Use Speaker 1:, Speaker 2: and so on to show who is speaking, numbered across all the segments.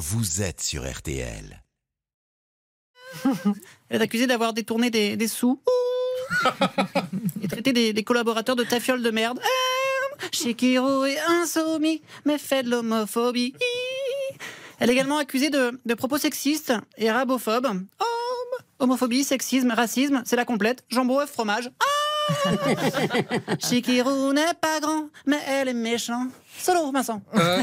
Speaker 1: vous êtes sur RTL.
Speaker 2: Elle est accusée d'avoir détourné des, des sous. et traité des, des collaborateurs de tafiole de merde. Shikiro est insoumis, mais fait de l'homophobie. Elle est également accusée de, de propos sexistes et arabophobes. Homme, homophobie, sexisme, racisme, c'est la complète. Jambon, œuf, fromage. Ah Shikiro n'est pas grand, mais elle est méchante. Solo, Vincent.
Speaker 3: Ah,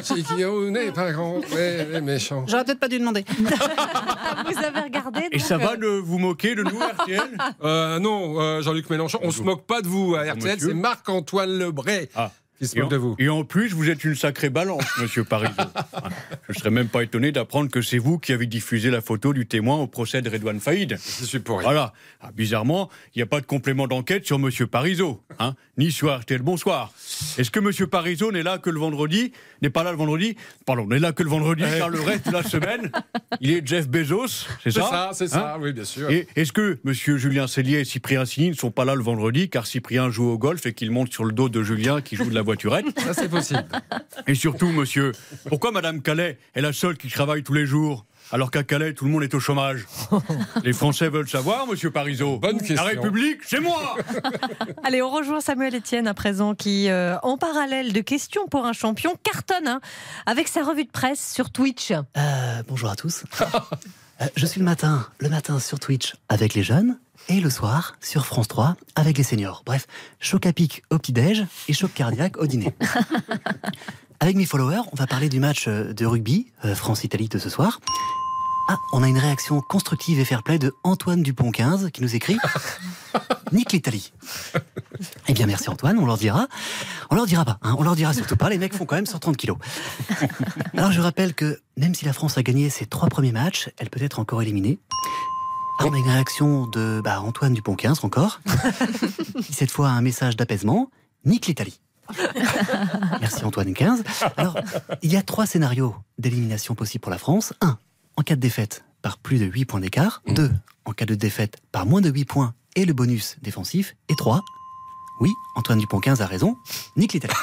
Speaker 3: n'est pas grand, mais elle est méchant.
Speaker 2: J'aurais peut-être pas dû demander.
Speaker 4: Vous avez regardé
Speaker 5: Et ça
Speaker 4: euh,
Speaker 5: va de vous moquer de nous, RTL
Speaker 3: Euh, non, euh, Jean-Luc Mélenchon, on se moque pas de vous à RTL, c'est Marc-Antoine Lebray
Speaker 5: Ah.
Speaker 3: Qui se
Speaker 5: Et en,
Speaker 3: moque de vous.
Speaker 5: et en plus, vous êtes une sacrée balance, monsieur Parizeau. Je ne serais même pas étonné d'apprendre que c'est vous qui avez diffusé la photo du témoin au procès de Redouane Faïd.
Speaker 3: Je suis pour rien.
Speaker 5: Voilà. Ah, bizarrement, il n'y a pas de complément d'enquête sur monsieur Parizeau, hein, ni sur RTL Bonsoir. Est-ce que monsieur Parizeau n'est là que le vendredi N'est pas là le vendredi? Pardon, n'est là que le vendredi,
Speaker 3: Ouais.
Speaker 5: car le reste de la semaine, il est Jeff Bezos, c'est
Speaker 3: C'est
Speaker 5: ça?
Speaker 3: ça, c'est
Speaker 5: Hein?
Speaker 3: ça, oui, bien sûr.
Speaker 5: Et est-ce que M. Julien Cellier et Cyprien Signy ne sont pas là le vendredi car Cyprien joue au golf et qu'il monte sur le dos de Julien qui joue de la voiturette
Speaker 3: Ça, c'est possible.
Speaker 5: Et surtout, monsieur, pourquoi Madame Calais est la seule qui travaille tous les jours alors qu'à Calais, tout le monde est au chômage? Les Français veulent savoir, monsieur Parizeau.
Speaker 3: Bonne question.
Speaker 5: La République, c'est moi
Speaker 4: Allez, on rejoint Samuel Etienne à présent qui, euh, en parallèle de questions pour un champion, cartonne hein, avec sa revue de presse sur Twitch.
Speaker 6: Euh, bonjour à tous. Euh, je suis le matin, le matin sur Twitch avec les jeunes et le soir sur France 3 avec les seniors. Bref, choc à pic au petit-déj et choc cardiaque au dîner. Avec mes followers, on va parler du match euh, de rugby euh, France-Italie de ce soir. Ah, on a une réaction constructive et fair-play de Antoine Dupont 15 qui nous écrit Nique l'Italie. Eh bien, merci Antoine, on leur dira. On leur dira pas, hein, on leur dira surtout pas. Les mecs font quand même 130 kilos. Alors, je rappelle que même si la France a gagné ses trois premiers matchs, elle peut être encore éliminée. Ah, on a une réaction de bah, Antoine Dupont 15 encore. qui cette fois a un message d'apaisement Nique l'Italie. Merci Antoine 15. Alors, il y a trois scénarios d'élimination possibles pour la France. Un, en cas de défaite par plus de 8 points d'écart. Deux, en cas de défaite par moins de 8 points et le bonus défensif. Et trois, oui, Antoine Dupont 15 a raison, nique l'Italie.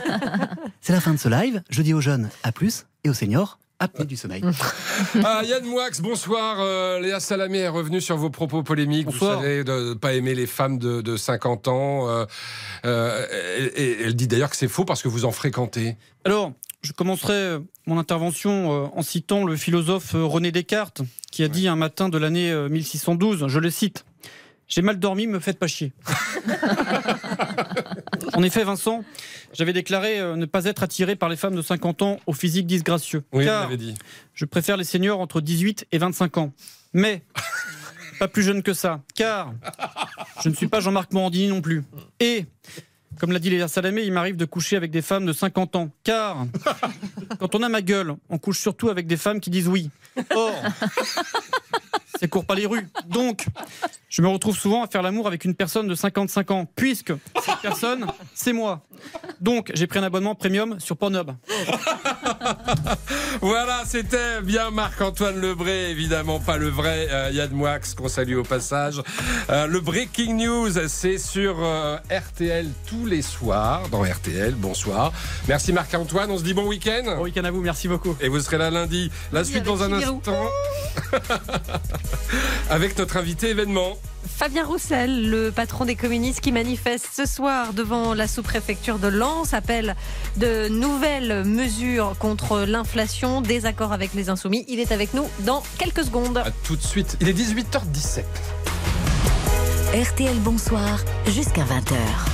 Speaker 6: C'est la fin de ce live. Je dis aux jeunes à plus et aux seniors apnée du sommeil.
Speaker 3: Ah, Yann Moix, bonsoir. Euh, Léa Salamé est revenue sur vos propos polémiques.
Speaker 2: Bonsoir.
Speaker 3: Vous savez, de ne pas aimer les femmes de, de 50 ans. Euh, euh, et- et elle dit d'ailleurs que c'est faux parce que vous en fréquentez.
Speaker 2: Alors, je commencerai mon intervention en citant le philosophe René Descartes, qui a dit un matin de l'année euh, 1612, je le cite, J'ai mal dormi, me faites pas chier. en effet, Vincent, j'avais déclaré euh, ne pas être attiré par les femmes de 50 ans au physique disgracieux.
Speaker 3: Oui,
Speaker 2: car
Speaker 3: dit.
Speaker 2: je préfère les seniors entre 18 et 25 ans. Mais pas plus jeune que ça, car je ne suis pas Jean-Marc Morandini non plus. Et, comme l'a dit Léa Salamé, il m'arrive de coucher avec des femmes de 50 ans. Car, quand on a ma gueule, on couche surtout avec des femmes qui disent oui. Or, c'est court pas les rues. Donc, je me retrouve souvent à faire l'amour avec une personne de 55 ans, puisque cette personne, c'est moi. Donc, j'ai pris un abonnement premium sur Pornhub.
Speaker 3: Voilà, c'était bien Marc-Antoine Lebré, évidemment pas le vrai euh, Yann Moix, qu'on salue au passage. Euh, le Breaking News, c'est sur euh, RTL tous les soirs, dans RTL, bonsoir. Merci Marc-Antoine, on se dit bon week-end.
Speaker 2: Bon week-end à vous, merci beaucoup.
Speaker 3: Et vous serez là lundi. La suite dans un
Speaker 4: Figaro.
Speaker 3: instant. Avec notre invité événement.
Speaker 4: Fabien Roussel, le patron des communistes qui manifeste ce soir devant la sous-préfecture de Lens, appelle de nouvelles mesures contre l'inflation, désaccord avec les insoumis. Il est avec nous dans quelques secondes.
Speaker 3: À tout de suite. Il est 18h17.
Speaker 7: RTL Bonsoir jusqu'à 20h.